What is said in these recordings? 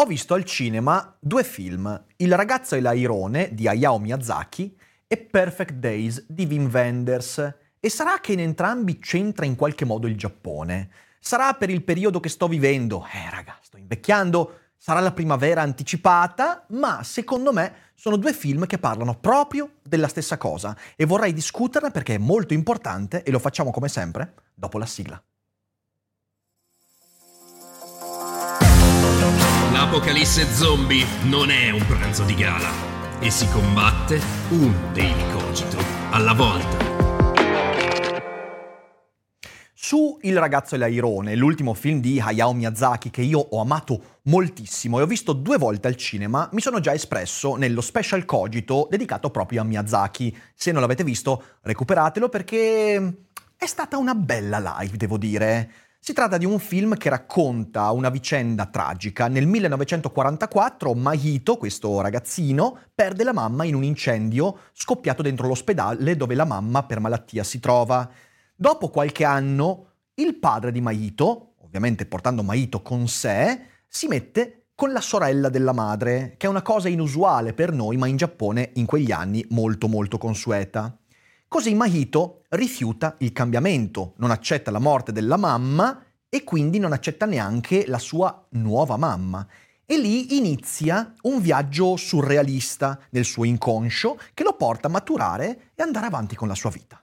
Ho visto al cinema due film, Il ragazzo e l'airone di Hayao Miyazaki e Perfect Days di Wim Wenders. E sarà che in entrambi c'entra in qualche modo il Giappone. Sarà per il periodo che sto vivendo. Eh, raga, sto invecchiando. Sarà la primavera anticipata, ma secondo me sono due film che parlano proprio della stessa cosa e vorrei discuterne perché è molto importante e lo facciamo come sempre dopo la sigla. L'apocalisse zombie non è un pranzo di gala e si combatte un daily cogito alla volta. Su Il ragazzo e l'airone, l'ultimo film di Hayao Miyazaki che io ho amato moltissimo e ho visto due volte al cinema, mi sono già espresso nello special cogito dedicato proprio a Miyazaki. Se non l'avete visto, recuperatelo perché è stata una bella live, devo dire. Si tratta di un film che racconta una vicenda tragica. Nel 1944 Mahito, questo ragazzino, perde la mamma in un incendio scoppiato dentro l'ospedale dove la mamma per malattia si trova. Dopo qualche anno, il padre di Mahito, ovviamente portando Mahito con sé, si mette con la sorella della madre, che è una cosa inusuale per noi, ma in Giappone in quegli anni molto molto consueta. Così Mahito rifiuta il cambiamento, non accetta la morte della mamma e quindi non accetta neanche la sua nuova mamma. E lì inizia un viaggio surrealista nel suo inconscio che lo porta a maturare e andare avanti con la sua vita.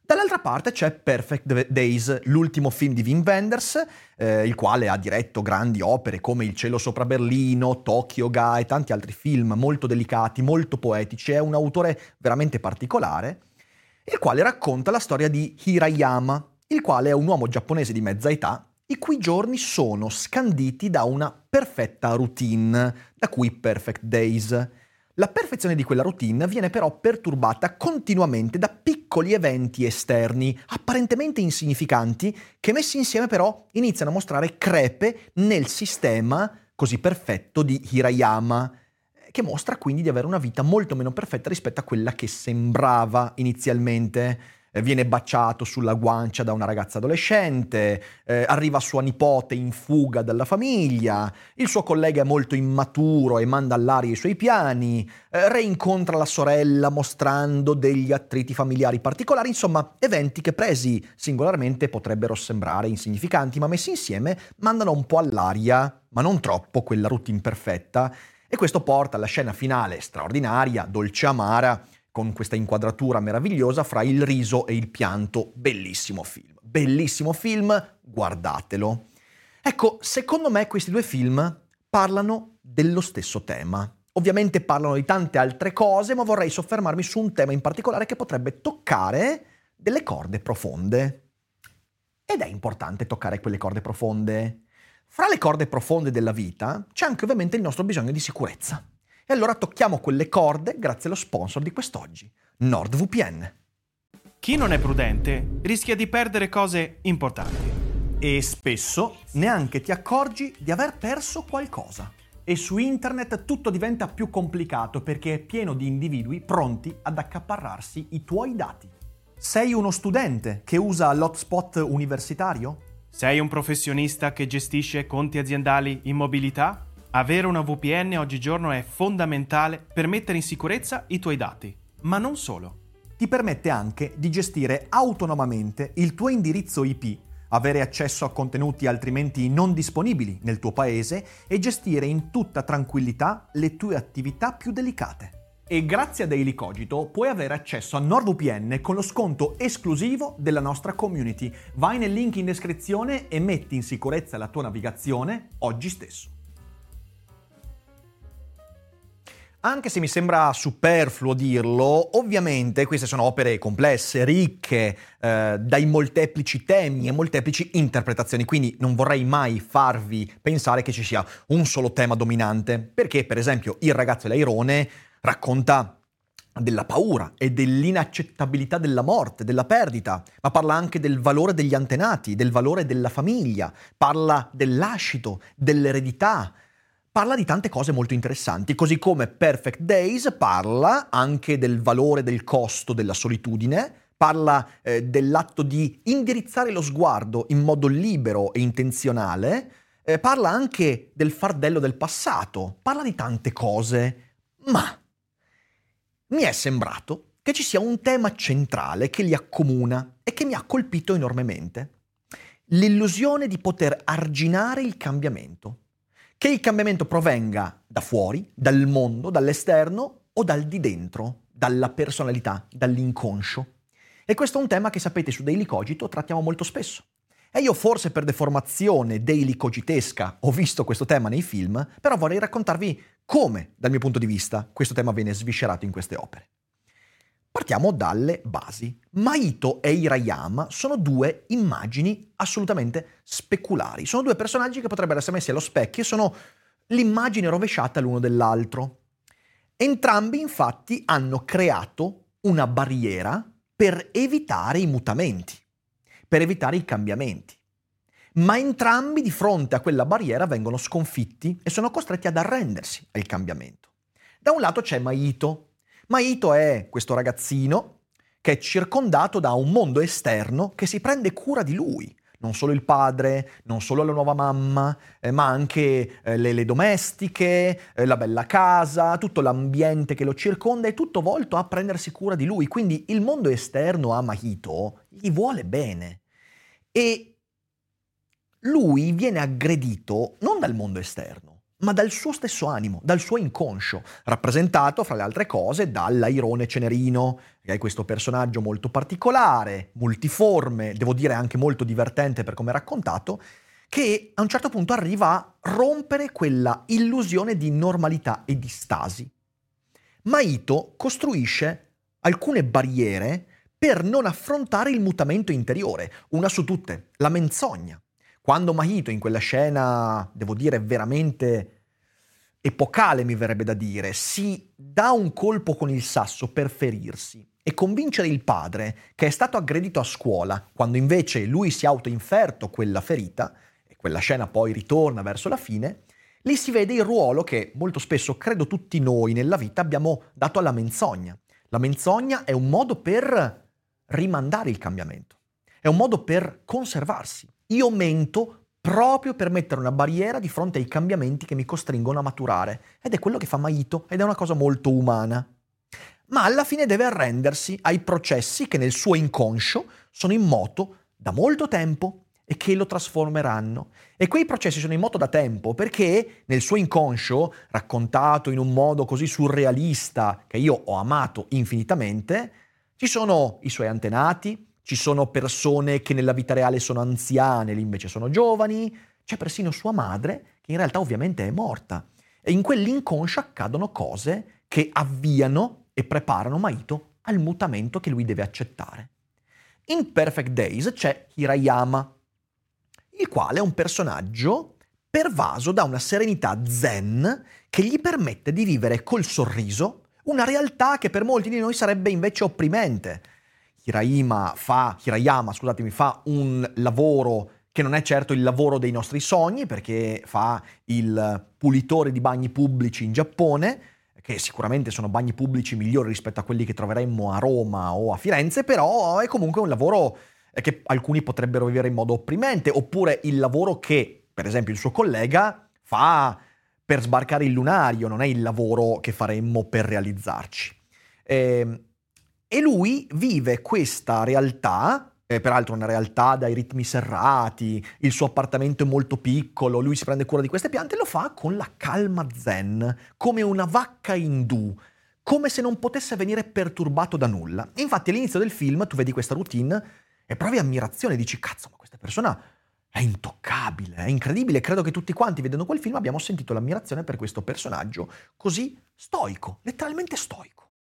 Dall'altra parte c'è Perfect Days, l'ultimo film di Wim Wenders, eh, il quale ha diretto grandi opere come Il cielo sopra Berlino, Tokyo Ga e tanti altri film molto delicati, molto poetici. È un autore veramente particolare il quale racconta la storia di Hirayama, il quale è un uomo giapponese di mezza età, i cui giorni sono scanditi da una perfetta routine, da cui Perfect Days. La perfezione di quella routine viene però perturbata continuamente da piccoli eventi esterni, apparentemente insignificanti, che messi insieme però iniziano a mostrare crepe nel sistema così perfetto di Hirayama, che mostra quindi di avere una vita molto meno perfetta rispetto a quella che sembrava inizialmente. Eh, viene baciato sulla guancia da una ragazza adolescente, eh, arriva sua nipote in fuga dalla famiglia, il suo collega è molto immaturo e manda all'aria i suoi piani, eh, reincontra la sorella mostrando degli attriti familiari particolari, insomma eventi che presi singolarmente potrebbero sembrare insignificanti, ma messi insieme mandano un po' all'aria, ma non troppo, quella routine perfetta e questo porta alla scena finale straordinaria, dolce amara, con questa inquadratura meravigliosa fra il riso e il pianto. Bellissimo film. Bellissimo film, guardatelo. Ecco, secondo me questi due film parlano dello stesso tema. Ovviamente parlano di tante altre cose, ma vorrei soffermarmi su un tema in particolare che potrebbe toccare delle corde profonde. Ed è importante toccare quelle corde profonde. Fra le corde profonde della vita c'è anche ovviamente il nostro bisogno di sicurezza. E allora tocchiamo quelle corde grazie allo sponsor di quest'oggi, NordVPN. Chi non è prudente rischia di perdere cose importanti. E spesso neanche ti accorgi di aver perso qualcosa. E su internet tutto diventa più complicato perché è pieno di individui pronti ad accaparrarsi i tuoi dati. Sei uno studente che usa l'hotspot universitario? Sei un professionista che gestisce conti aziendali in mobilità? Avere una VPN oggigiorno è fondamentale per mettere in sicurezza i tuoi dati, ma non solo. Ti permette anche di gestire autonomamente il tuo indirizzo IP, avere accesso a contenuti altrimenti non disponibili nel tuo paese e gestire in tutta tranquillità le tue attività più delicate. E grazie a Daily Cogito puoi avere accesso a NordVPN con lo sconto esclusivo della nostra community. Vai nel link in descrizione e metti in sicurezza la tua navigazione oggi stesso. Anche se mi sembra superfluo dirlo, ovviamente queste sono opere complesse, ricche, eh, dai molteplici temi e molteplici interpretazioni, quindi non vorrei mai farvi pensare che ci sia un solo tema dominante, perché per esempio Il ragazzo e l'airone racconta della paura e dell'inaccettabilità della morte, della perdita, ma parla anche del valore degli antenati, del valore della famiglia, parla del lascito, dell'eredità, parla di tante cose molto interessanti, così come Perfect Days parla anche del valore del costo della solitudine, parla eh, dell'atto di indirizzare lo sguardo in modo libero e intenzionale, eh, parla anche del fardello del passato, parla di tante cose, ma mi è sembrato che ci sia un tema centrale che li accomuna e che mi ha colpito enormemente. L'illusione di poter arginare il cambiamento che il cambiamento provenga da fuori, dal mondo, dall'esterno o dal di dentro, dalla personalità, dall'inconscio. E questo è un tema che sapete su Daily Cogito trattiamo molto spesso. E io forse per deformazione daily cogitesca ho visto questo tema nei film, però vorrei raccontarvi come, dal mio punto di vista, questo tema viene sviscerato in queste opere. Partiamo dalle basi. Maito e Hirayama sono due immagini assolutamente speculari. Sono due personaggi che potrebbero essere messi allo specchio e sono l'immagine rovesciata l'uno dell'altro. Entrambi infatti hanno creato una barriera per evitare i mutamenti, per evitare i cambiamenti. Ma entrambi di fronte a quella barriera vengono sconfitti e sono costretti ad arrendersi al cambiamento. Da un lato c'è Maito, Maito è questo ragazzino che è circondato da un mondo esterno che si prende cura di lui. Non solo il padre, non solo la nuova mamma, eh, ma anche eh, le, le, domestiche, eh, la bella casa, tutto l'ambiente che lo circonda è tutto volto a prendersi cura di lui. Quindi il mondo esterno a Mahito gli vuole bene. E lui viene aggredito non dal mondo esterno, ma dal suo stesso animo, dal suo inconscio, rappresentato, fra le altre cose, dall'Airone Cenerino, che è questo personaggio molto particolare, multiforme, devo dire anche molto divertente per come è raccontato, che a un certo punto arriva a rompere quella illusione di normalità e di stasi. Maito costruisce alcune barriere per non affrontare il mutamento interiore, una su tutte, la menzogna. Quando Mahito in quella scena, devo dire, veramente epocale mi verrebbe da dire, si dà un colpo con il sasso per ferirsi e convincere il padre che è stato aggredito a scuola, quando invece lui si è autoinferto quella ferita, e quella scena poi ritorna verso la fine, lì si vede il ruolo che molto spesso credo tutti noi nella vita abbiamo dato alla menzogna. La menzogna è un modo per rimandare il cambiamento, è un modo per conservarsi. Io mento proprio per mettere una barriera di fronte ai cambiamenti che mi costringono a maturare. Ed è quello che fa Maito ed è una cosa molto umana. Ma alla fine deve arrendersi ai processi che nel suo inconscio sono in moto da molto tempo e che lo trasformeranno. E quei processi sono in moto da tempo perché nel suo inconscio, raccontato in un modo così surrealista che io ho amato infinitamente, ci sono i suoi antenati, ci sono persone che nella vita reale sono anziane, lì invece sono giovani, c'è persino sua madre che in realtà ovviamente è morta. E in quell'inconscio accadono cose che avviano e preparano Maito al mutamento che lui deve accettare. In Perfect Days c'è Hirayama, il quale è un personaggio pervaso da una serenità zen che gli permette di vivere col sorriso una realtà che per molti di noi sarebbe invece opprimente, Hirayama fa, Hirayama, scusatemi, fa un lavoro che non è certo il lavoro dei nostri sogni, perché fa il pulitore di bagni pubblici in Giappone, che sicuramente sono bagni pubblici migliori rispetto a quelli che troveremmo a Roma o a Firenze, però è comunque un lavoro che alcuni potrebbero vivere in modo opprimente, oppure il lavoro che, per esempio, il suo collega fa per sbarcare il lunario, non è il lavoro che faremmo per realizzarci. Eh, e lui vive questa realtà, eh, peraltro una realtà dai ritmi serrati, il suo appartamento è molto piccolo, lui si prende cura di queste piante e lo fa con la calma zen, come una vacca indù, come se non potesse venire perturbato da nulla. E infatti all'inizio del film tu vedi questa routine e provi ammirazione, dici cazzo, ma questa persona è intoccabile, è incredibile. Credo che tutti quanti, vedendo quel film, abbiamo sentito l'ammirazione per questo personaggio così stoico, letteralmente stoico.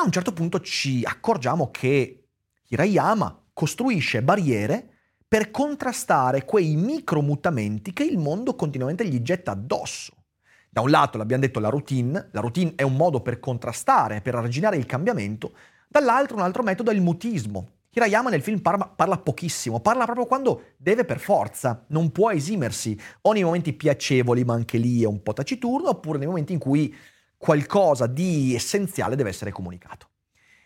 A un certo punto ci accorgiamo che Hirayama costruisce barriere per contrastare quei micromutamenti che il mondo continuamente gli getta addosso. Da un lato, l'abbiamo detto, la routine, la routine è un modo per contrastare, per arginare il cambiamento, dall'altro un altro metodo è il mutismo. Hirayama nel film parla, parla, pochissimo, parla proprio quando deve per forza, non può esimersi, o nei momenti piacevoli, ma anche lì è un po' taciturno, oppure nei momenti in cui qualcosa di essenziale deve essere comunicato.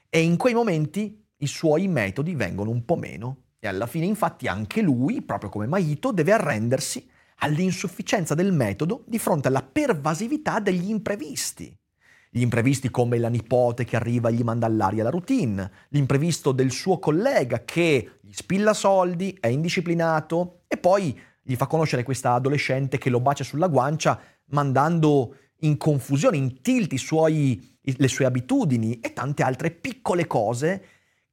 E in quei momenti i suoi metodi vengono un po' meno e alla fine infatti anche lui, proprio come Maito, deve arrendersi all'insufficienza del metodo di fronte alla pervasività degli imprevisti. Gli imprevisti come la nipote che arriva e gli manda all'aria la routine, l'imprevisto del suo collega che gli spilla soldi, è indisciplinato e poi gli fa conoscere questa adolescente che lo bacia sulla guancia mandando in confusione, in tilt suoi, le sue abitudini e tante altre piccole cose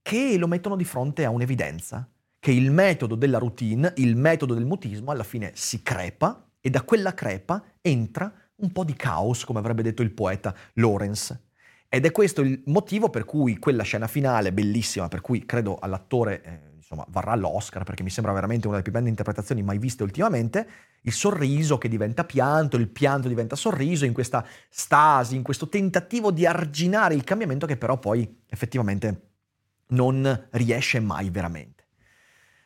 che lo mettono di fronte a un'evidenza, che il metodo della routine, il metodo del mutismo alla fine si crepa e da quella crepa entra un po' di caos, come avrebbe detto il poeta Lawrence. Ed è questo il motivo per cui quella scena finale, bellissima, per cui credo all'attore eh, insomma, varrà l'Oscar, perché mi sembra veramente una delle più belle interpretazioni mai viste ultimamente, il sorriso che diventa pianto, il pianto diventa sorriso, in questa stasi, in questo tentativo di arginare il cambiamento che però poi effettivamente non riesce mai veramente.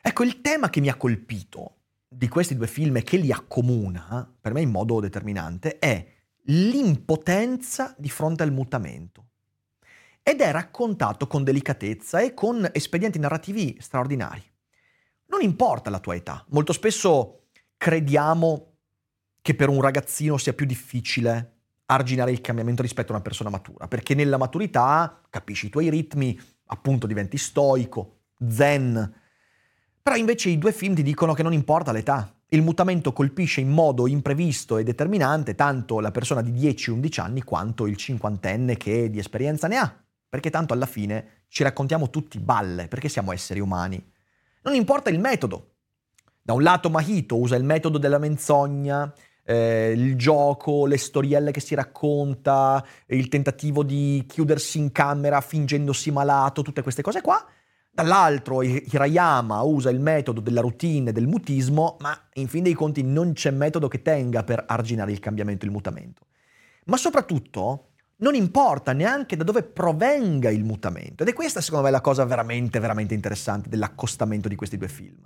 Ecco, il tema che mi ha colpito di questi due film e che li accomuna, per me in modo determinante, è l'impotenza di fronte al mutamento. Ed è raccontato con delicatezza e con espedienti narrativi straordinari. Non importa la tua età, molto spesso crediamo che per un ragazzino sia più difficile arginare il cambiamento rispetto a una persona matura, perché nella maturità capisci i tuoi ritmi, appunto diventi stoico, zen. Però invece i due film ti dicono che non importa l'età. Il mutamento colpisce in modo imprevisto e determinante tanto la persona di 10-11 anni quanto il cinquantenne che di esperienza ne ha, perché tanto alla fine ci raccontiamo tutti balle, perché siamo esseri umani. Non importa il metodo. Da un lato Mahito usa il metodo della menzogna, eh, il gioco, le storielle che si racconta, il tentativo di chiudersi in camera fingendosi malato, tutte queste cose qua. Dall'altro Hirayama usa il metodo della routine, del mutismo, ma in fin dei conti non c'è metodo che tenga per arginare il cambiamento, il mutamento. Ma soprattutto non importa neanche da dove provenga il mutamento. Ed è questa secondo me la cosa veramente, veramente interessante dell'accostamento di questi due film.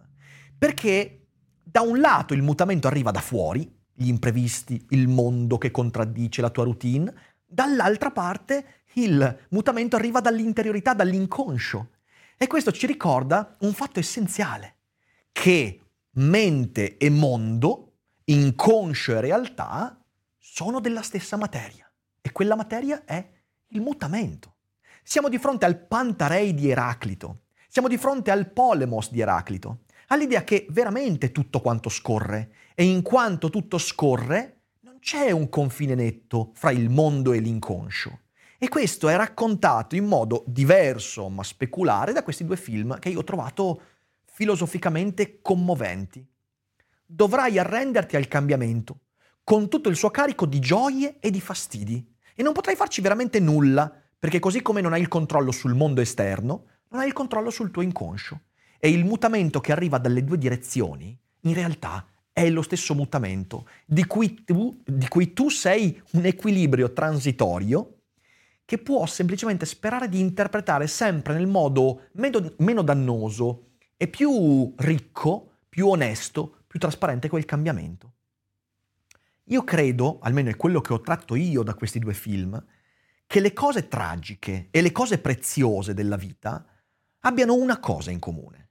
Perché da un lato il mutamento arriva da fuori, gli imprevisti, il mondo che contraddice la tua routine, dall'altra parte il mutamento arriva dall'interiorità, dall'inconscio. E questo ci ricorda un fatto essenziale, che mente e mondo, inconscio e realtà, sono della stessa materia. E quella materia è il mutamento. Siamo di fronte al Pantarei di Eraclito, siamo di fronte al Polemos di Eraclito, all'idea che veramente tutto quanto scorre e in quanto tutto scorre non c'è un confine netto fra il mondo e l'inconscio. E questo è raccontato in modo diverso ma speculare da questi due film che io ho trovato filosoficamente commoventi. Dovrai arrenderti al cambiamento, con tutto il suo carico di gioie e di fastidi, e non potrai farci veramente nulla, perché così come non hai il controllo sul mondo esterno, non hai il controllo sul tuo inconscio. E il mutamento che arriva dalle due direzioni, in realtà, è lo stesso mutamento, di cui tu, di cui tu sei un equilibrio transitorio che può semplicemente sperare di interpretare sempre nel modo meno, meno dannoso e più ricco, più onesto, più trasparente quel cambiamento. Io credo, almeno è quello che ho tratto io da questi due film, che le cose tragiche e le cose preziose della vita abbiano una cosa in comune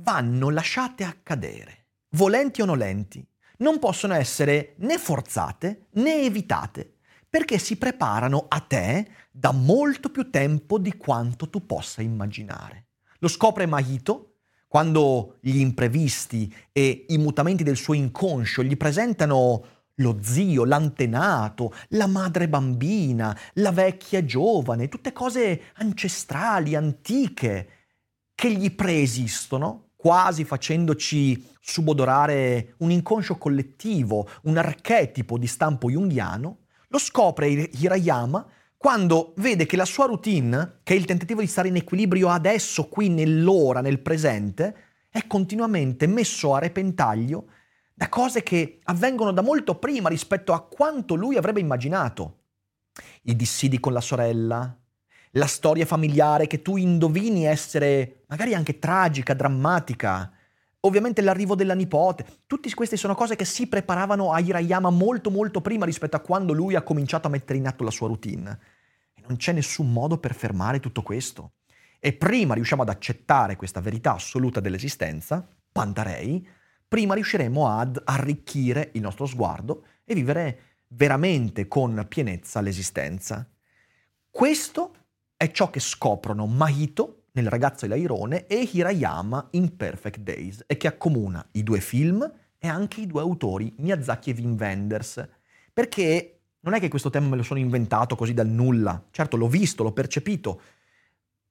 vanno lasciate accadere, volenti o nolenti. Non possono essere né forzate né evitate, perché si preparano a te da molto più tempo di quanto tu possa immaginare. Lo scopre Mahito quando gli imprevisti e i mutamenti del suo inconscio gli presentano lo zio, l'antenato, la madre bambina, la vecchia giovane, tutte cose ancestrali, antiche, che gli preesistono, quasi facendoci subodorare un inconscio collettivo, un archetipo di stampo junghiano, lo scopre Hirayama quando vede che la sua routine, che è il tentativo di stare in equilibrio adesso, qui, nell'ora, nel presente, è continuamente messo a repentaglio da cose che avvengono da molto prima rispetto a quanto lui avrebbe immaginato. I dissidi con la sorella, la storia familiare che tu indovini essere magari anche tragica, drammatica, ovviamente l'arrivo della nipote, tutte queste sono cose che si preparavano a Hirayama molto molto prima rispetto a quando lui ha cominciato a mettere in atto la sua routine. E non c'è nessun modo per fermare tutto questo. E prima riusciamo ad accettare questa verità assoluta dell'esistenza, Pantarei, prima riusciremo ad arricchire il nostro sguardo e vivere veramente con pienezza l'esistenza. Questo è ciò che scoprono Mahito nel ragazzo e l'airone e Hirayama in Perfect Days e che accomuna i due film e anche i due autori Miyazaki e Wim Wenders. Perché non è che questo tema me lo sono inventato così dal nulla, certo l'ho visto, l'ho percepito,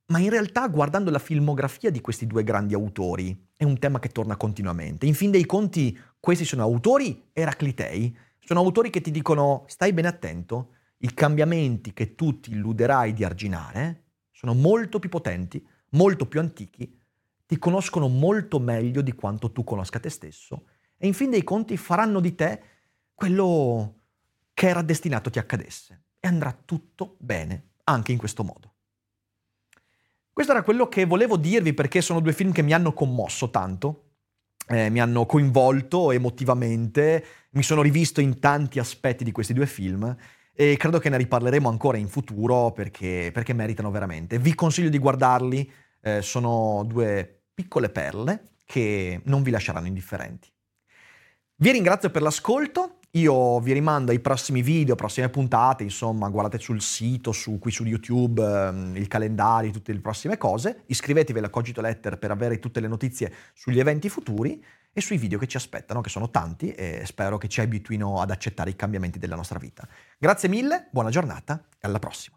ma in realtà guardando la filmografia di questi due grandi autori è un tema che torna continuamente. In fin dei conti questi sono autori eraclitei, sono autori che ti dicono stai bene attento, i cambiamenti che tu ti illuderai di arginare sono molto più potenti, molto più antichi, ti conoscono molto meglio di quanto tu conosca te stesso e in fin dei conti faranno di te quello che era destinato ti accadesse e andrà tutto bene anche in questo modo. Questo era quello che volevo dirvi perché sono due film che mi hanno commosso tanto, eh, mi hanno coinvolto emotivamente, mi sono rivisto in tanti aspetti di questi due film e credo che ne riparleremo ancora in futuro perché, perché meritano veramente. Vi consiglio di guardarli, eh, sono due piccole perle che non vi lasceranno indifferenti. Vi ringrazio per l'ascolto, io vi rimando ai prossimi video, prossime puntate, insomma, guardate sul sito, su, qui su YouTube, ehm, il calendario, tutte le prossime cose. Iscrivetevi alla Cogito Letter per avere tutte le notizie sugli eventi futuri e sui video che ci aspettano, che sono tanti e spero che ci abituino ad accettare i cambiamenti della nostra vita. Grazie mille, buona giornata e alla prossima.